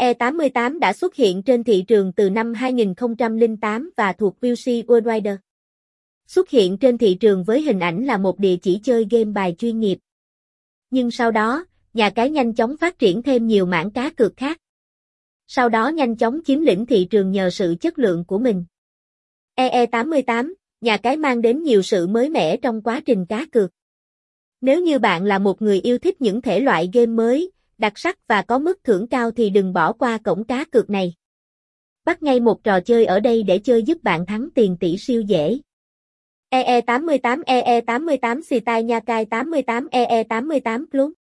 EE88 đã xuất hiện trên thị trường từ năm 2008 và thuộc VC Worldwide. Xuất hiện trên thị trường với hình ảnh là một địa chỉ chơi game bài chuyên nghiệp. Nhưng sau đó, nhà cái nhanh chóng phát triển thêm nhiều mảng cá cược khác. Sau đó nhanh chóng chiếm lĩnh thị trường nhờ sự chất lượng của mình. EE88, nhà cái mang đến nhiều sự mới mẻ trong quá trình cá cược. Nếu như bạn là một người yêu thích những thể loại game mới, đặc sắc và có mức thưởng cao thì đừng bỏ qua cổng cá cược này. Bắt ngay một trò chơi ở đây để chơi giúp bạn thắng tiền tỷ siêu dễ. EE88 EE88 Sitai Nha 88 EE88 Plus